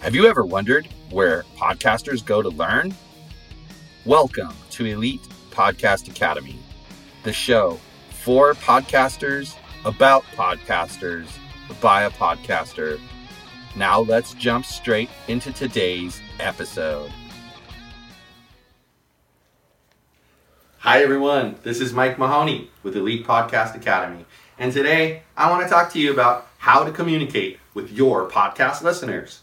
Have you ever wondered where podcasters go to learn? Welcome to Elite Podcast Academy, the show for podcasters, about podcasters, by a podcaster. Now let's jump straight into today's episode. Hi, everyone. This is Mike Mahoney with Elite Podcast Academy. And today I want to talk to you about how to communicate with your podcast listeners.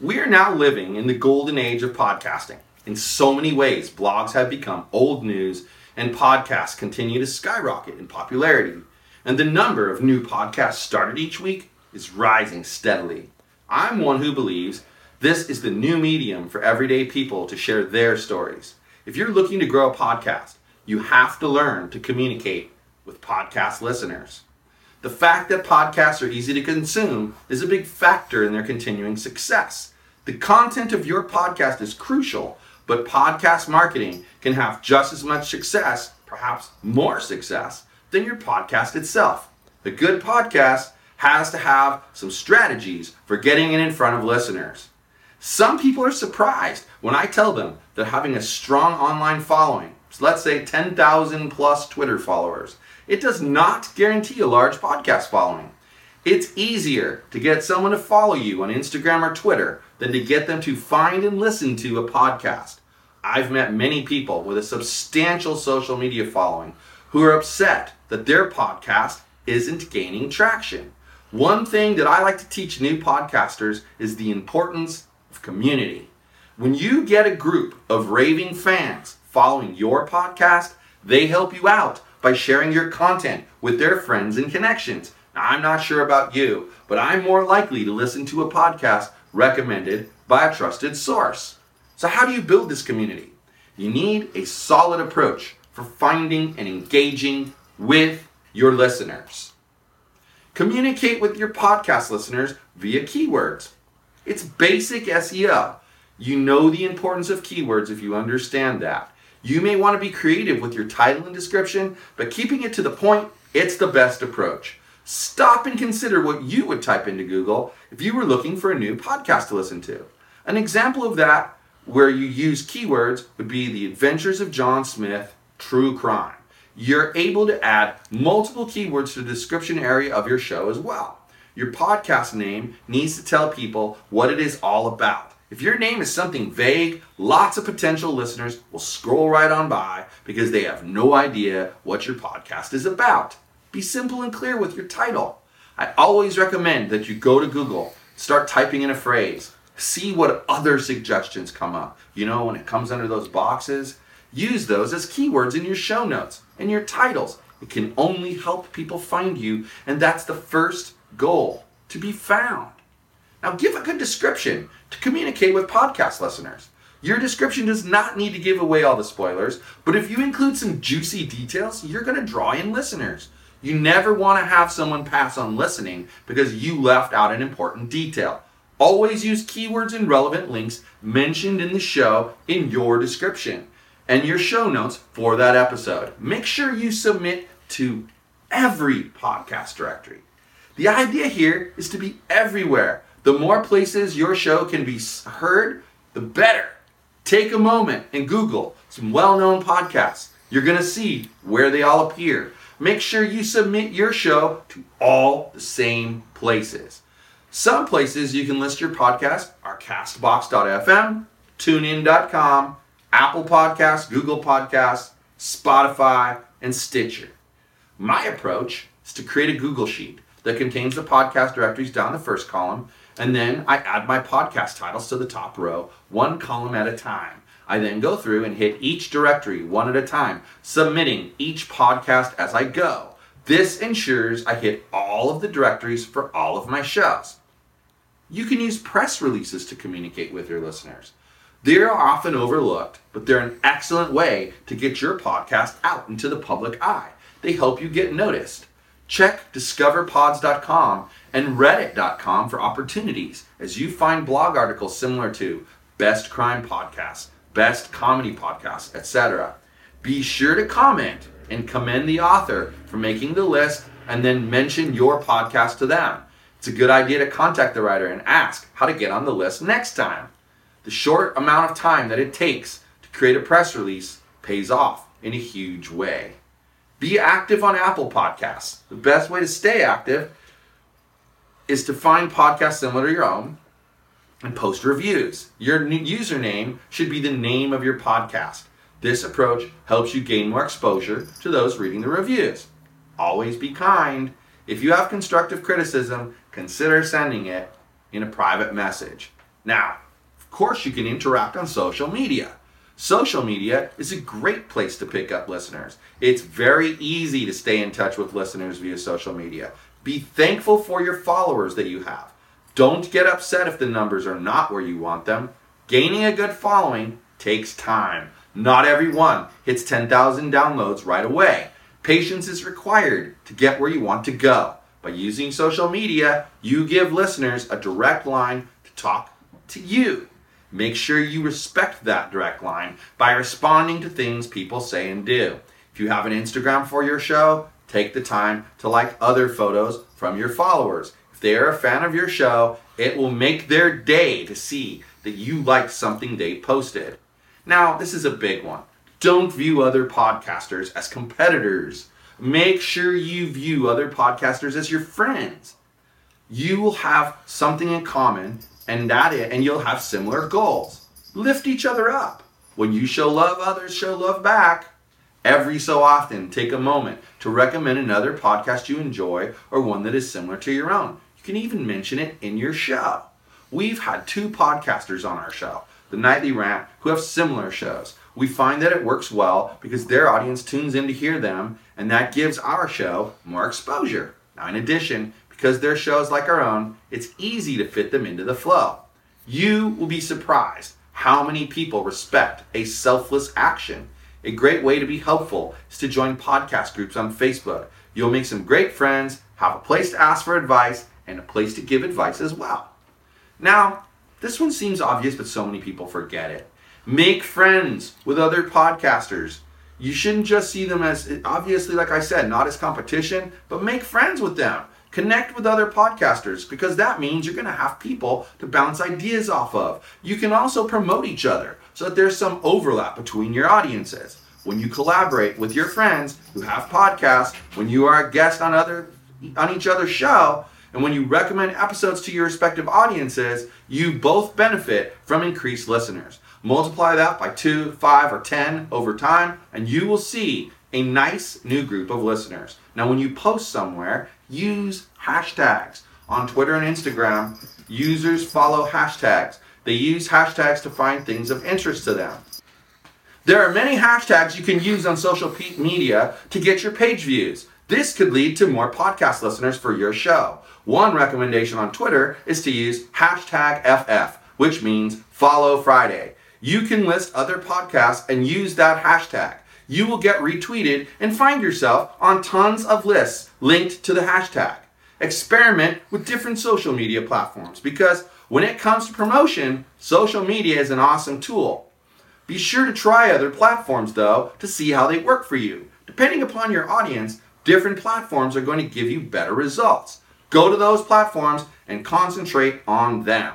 We are now living in the golden age of podcasting. In so many ways, blogs have become old news and podcasts continue to skyrocket in popularity. And the number of new podcasts started each week is rising steadily. I'm one who believes this is the new medium for everyday people to share their stories. If you're looking to grow a podcast, you have to learn to communicate with podcast listeners. The fact that podcasts are easy to consume is a big factor in their continuing success. The content of your podcast is crucial, but podcast marketing can have just as much success, perhaps more success, than your podcast itself. A good podcast has to have some strategies for getting it in front of listeners. Some people are surprised when I tell them that having a strong online following, so let's say 10,000 plus Twitter followers, it does not guarantee a large podcast following. It's easier to get someone to follow you on Instagram or Twitter than to get them to find and listen to a podcast. I've met many people with a substantial social media following who are upset that their podcast isn't gaining traction. One thing that I like to teach new podcasters is the importance of community. When you get a group of raving fans following your podcast, they help you out by sharing your content with their friends and connections. Now, I'm not sure about you, but I'm more likely to listen to a podcast recommended by a trusted source. So, how do you build this community? You need a solid approach for finding and engaging with your listeners. Communicate with your podcast listeners via keywords. It's basic SEO. You know the importance of keywords if you understand that. You may want to be creative with your title and description, but keeping it to the point, it's the best approach. Stop and consider what you would type into Google if you were looking for a new podcast to listen to. An example of that where you use keywords would be The Adventures of John Smith, True Crime. You're able to add multiple keywords to the description area of your show as well. Your podcast name needs to tell people what it is all about. If your name is something vague, lots of potential listeners will scroll right on by because they have no idea what your podcast is about. Be simple and clear with your title. I always recommend that you go to Google, start typing in a phrase, see what other suggestions come up. You know, when it comes under those boxes, use those as keywords in your show notes and your titles. It can only help people find you, and that's the first goal to be found. Now, give a good description to communicate with podcast listeners. Your description does not need to give away all the spoilers, but if you include some juicy details, you're going to draw in listeners. You never want to have someone pass on listening because you left out an important detail. Always use keywords and relevant links mentioned in the show in your description and your show notes for that episode. Make sure you submit to every podcast directory. The idea here is to be everywhere the more places your show can be heard, the better. Take a moment and Google some well known podcasts. You're going to see where they all appear. Make sure you submit your show to all the same places. Some places you can list your podcast are castbox.fm, tunein.com, Apple Podcasts, Google Podcasts, Spotify, and Stitcher. My approach is to create a Google Sheet that contains the podcast directories down the first column and then I add my podcast titles to the top row, one column at a time. I then go through and hit each directory one at a time, submitting each podcast as I go. This ensures I hit all of the directories for all of my shows. You can use press releases to communicate with your listeners. They're often overlooked, but they're an excellent way to get your podcast out into the public eye. They help you get noticed. Check discoverpods.com and reddit.com for opportunities as you find blog articles similar to best crime podcasts, best comedy podcasts, etc. Be sure to comment and commend the author for making the list and then mention your podcast to them. It's a good idea to contact the writer and ask how to get on the list next time. The short amount of time that it takes to create a press release pays off in a huge way. Be active on Apple Podcasts. The best way to stay active is to find podcasts similar to your own and post reviews. Your username should be the name of your podcast. This approach helps you gain more exposure to those reading the reviews. Always be kind. If you have constructive criticism, consider sending it in a private message. Now, of course, you can interact on social media. Social media is a great place to pick up listeners. It's very easy to stay in touch with listeners via social media. Be thankful for your followers that you have. Don't get upset if the numbers are not where you want them. Gaining a good following takes time. Not everyone hits 10,000 downloads right away. Patience is required to get where you want to go. By using social media, you give listeners a direct line to talk to you. Make sure you respect that direct line by responding to things people say and do. If you have an Instagram for your show, take the time to like other photos from your followers. If they are a fan of your show, it will make their day to see that you liked something they posted. Now, this is a big one. Don't view other podcasters as competitors. Make sure you view other podcasters as your friends. You will have something in common and that it, and you'll have similar goals. Lift each other up. When you show love, others show love back. Every so often, take a moment to recommend another podcast you enjoy or one that is similar to your own. You can even mention it in your show. We've had two podcasters on our show, The Nightly Rant, who have similar shows. We find that it works well because their audience tunes in to hear them, and that gives our show more exposure. Now, in addition, because their shows like our own, it's easy to fit them into the flow. You will be surprised how many people respect a selfless action. A great way to be helpful is to join podcast groups on Facebook. You'll make some great friends, have a place to ask for advice, and a place to give advice as well. Now, this one seems obvious, but so many people forget it. Make friends with other podcasters. You shouldn't just see them as, obviously, like I said, not as competition, but make friends with them. Connect with other podcasters because that means you're going to have people to bounce ideas off of. You can also promote each other so that there's some overlap between your audiences. When you collaborate with your friends who have podcasts, when you are a guest on other on each other's show, and when you recommend episodes to your respective audiences, you both benefit from increased listeners. Multiply that by 2, 5, or 10 over time, and you will see a nice new group of listeners. Now, when you post somewhere, use hashtags. On Twitter and Instagram, users follow hashtags. They use hashtags to find things of interest to them. There are many hashtags you can use on social media to get your page views. This could lead to more podcast listeners for your show. One recommendation on Twitter is to use hashtag FF, which means follow Friday. You can list other podcasts and use that hashtag you will get retweeted and find yourself on tons of lists linked to the hashtag. Experiment with different social media platforms because when it comes to promotion, social media is an awesome tool. Be sure to try other platforms though to see how they work for you. Depending upon your audience, different platforms are going to give you better results. Go to those platforms and concentrate on them.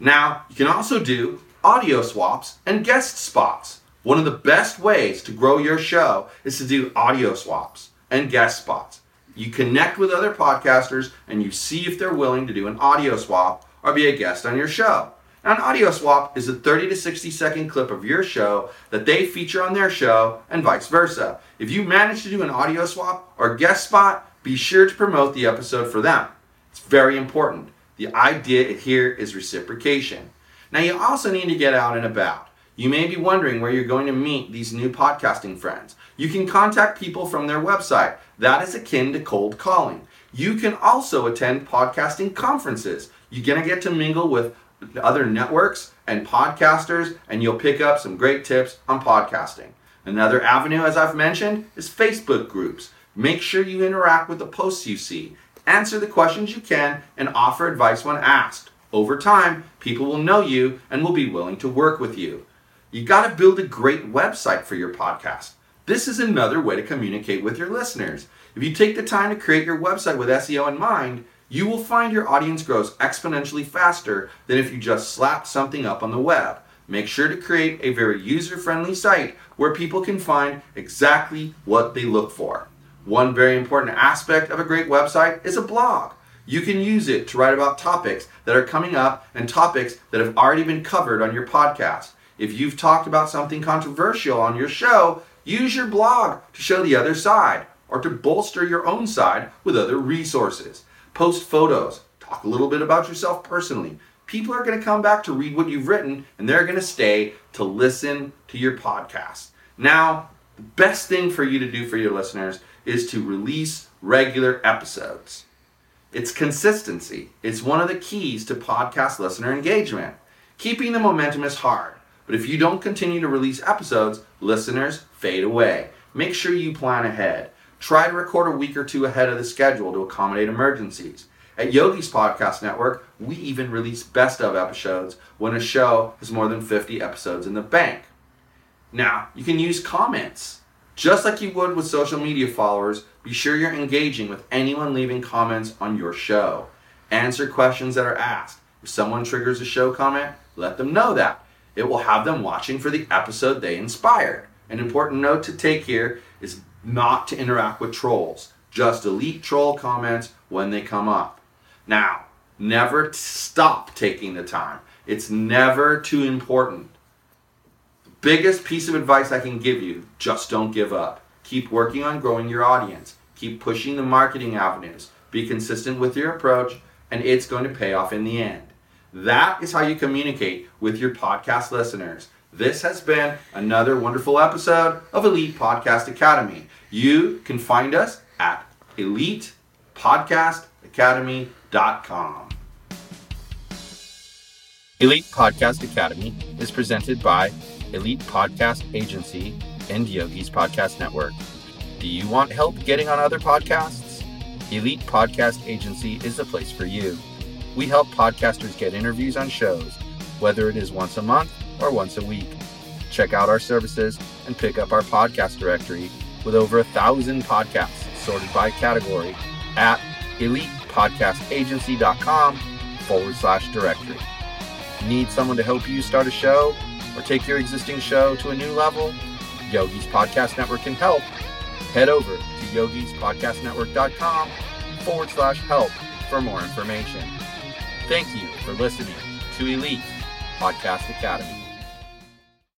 Now, you can also do audio swaps and guest spots. One of the best ways to grow your show is to do audio swaps and guest spots. You connect with other podcasters and you see if they're willing to do an audio swap or be a guest on your show. Now, an audio swap is a 30 to 60 second clip of your show that they feature on their show and vice versa. If you manage to do an audio swap or guest spot, be sure to promote the episode for them. It's very important. The idea here is reciprocation. Now, you also need to get out and about. You may be wondering where you're going to meet these new podcasting friends. You can contact people from their website. That is akin to cold calling. You can also attend podcasting conferences. You're going to get to mingle with other networks and podcasters, and you'll pick up some great tips on podcasting. Another avenue, as I've mentioned, is Facebook groups. Make sure you interact with the posts you see, answer the questions you can, and offer advice when asked. Over time, people will know you and will be willing to work with you. You got to build a great website for your podcast. This is another way to communicate with your listeners. If you take the time to create your website with SEO in mind, you will find your audience grows exponentially faster than if you just slap something up on the web. Make sure to create a very user friendly site where people can find exactly what they look for. One very important aspect of a great website is a blog. You can use it to write about topics that are coming up and topics that have already been covered on your podcast. If you've talked about something controversial on your show, use your blog to show the other side or to bolster your own side with other resources. Post photos, talk a little bit about yourself personally. People are going to come back to read what you've written and they're going to stay to listen to your podcast. Now, the best thing for you to do for your listeners is to release regular episodes. It's consistency. It's one of the keys to podcast listener engagement. Keeping the momentum is hard, but if you don't continue to release episodes, listeners fade away. Make sure you plan ahead. Try to record a week or two ahead of the schedule to accommodate emergencies. At Yogi's Podcast Network, we even release best of episodes when a show has more than 50 episodes in the bank. Now, you can use comments. Just like you would with social media followers, be sure you're engaging with anyone leaving comments on your show. Answer questions that are asked. If someone triggers a show comment, let them know that. It will have them watching for the episode they inspired. An important note to take here is not to interact with trolls. Just delete troll comments when they come up. Now, never stop taking the time. It's never too important biggest piece of advice I can give you just don't give up. Keep working on growing your audience. Keep pushing the marketing avenues. Be consistent with your approach, and it's going to pay off in the end. That is how you communicate with your podcast listeners. This has been another wonderful episode of Elite Podcast Academy. You can find us at elitepodcastacademy.com. Elite Podcast Academy is presented by Elite Podcast Agency, and Yogi's Podcast Network. Do you want help getting on other podcasts? Elite Podcast Agency is the place for you. We help podcasters get interviews on shows, whether it is once a month or once a week. Check out our services and pick up our podcast directory with over a thousand podcasts sorted by category at elitepodcastagency.com forward slash directory. Need someone to help you start a show? or take your existing show to a new level, Yogi's Podcast Network can help. Head over to yogispodcastnetwork.com forward slash help for more information. Thank you for listening to Elite Podcast Academy.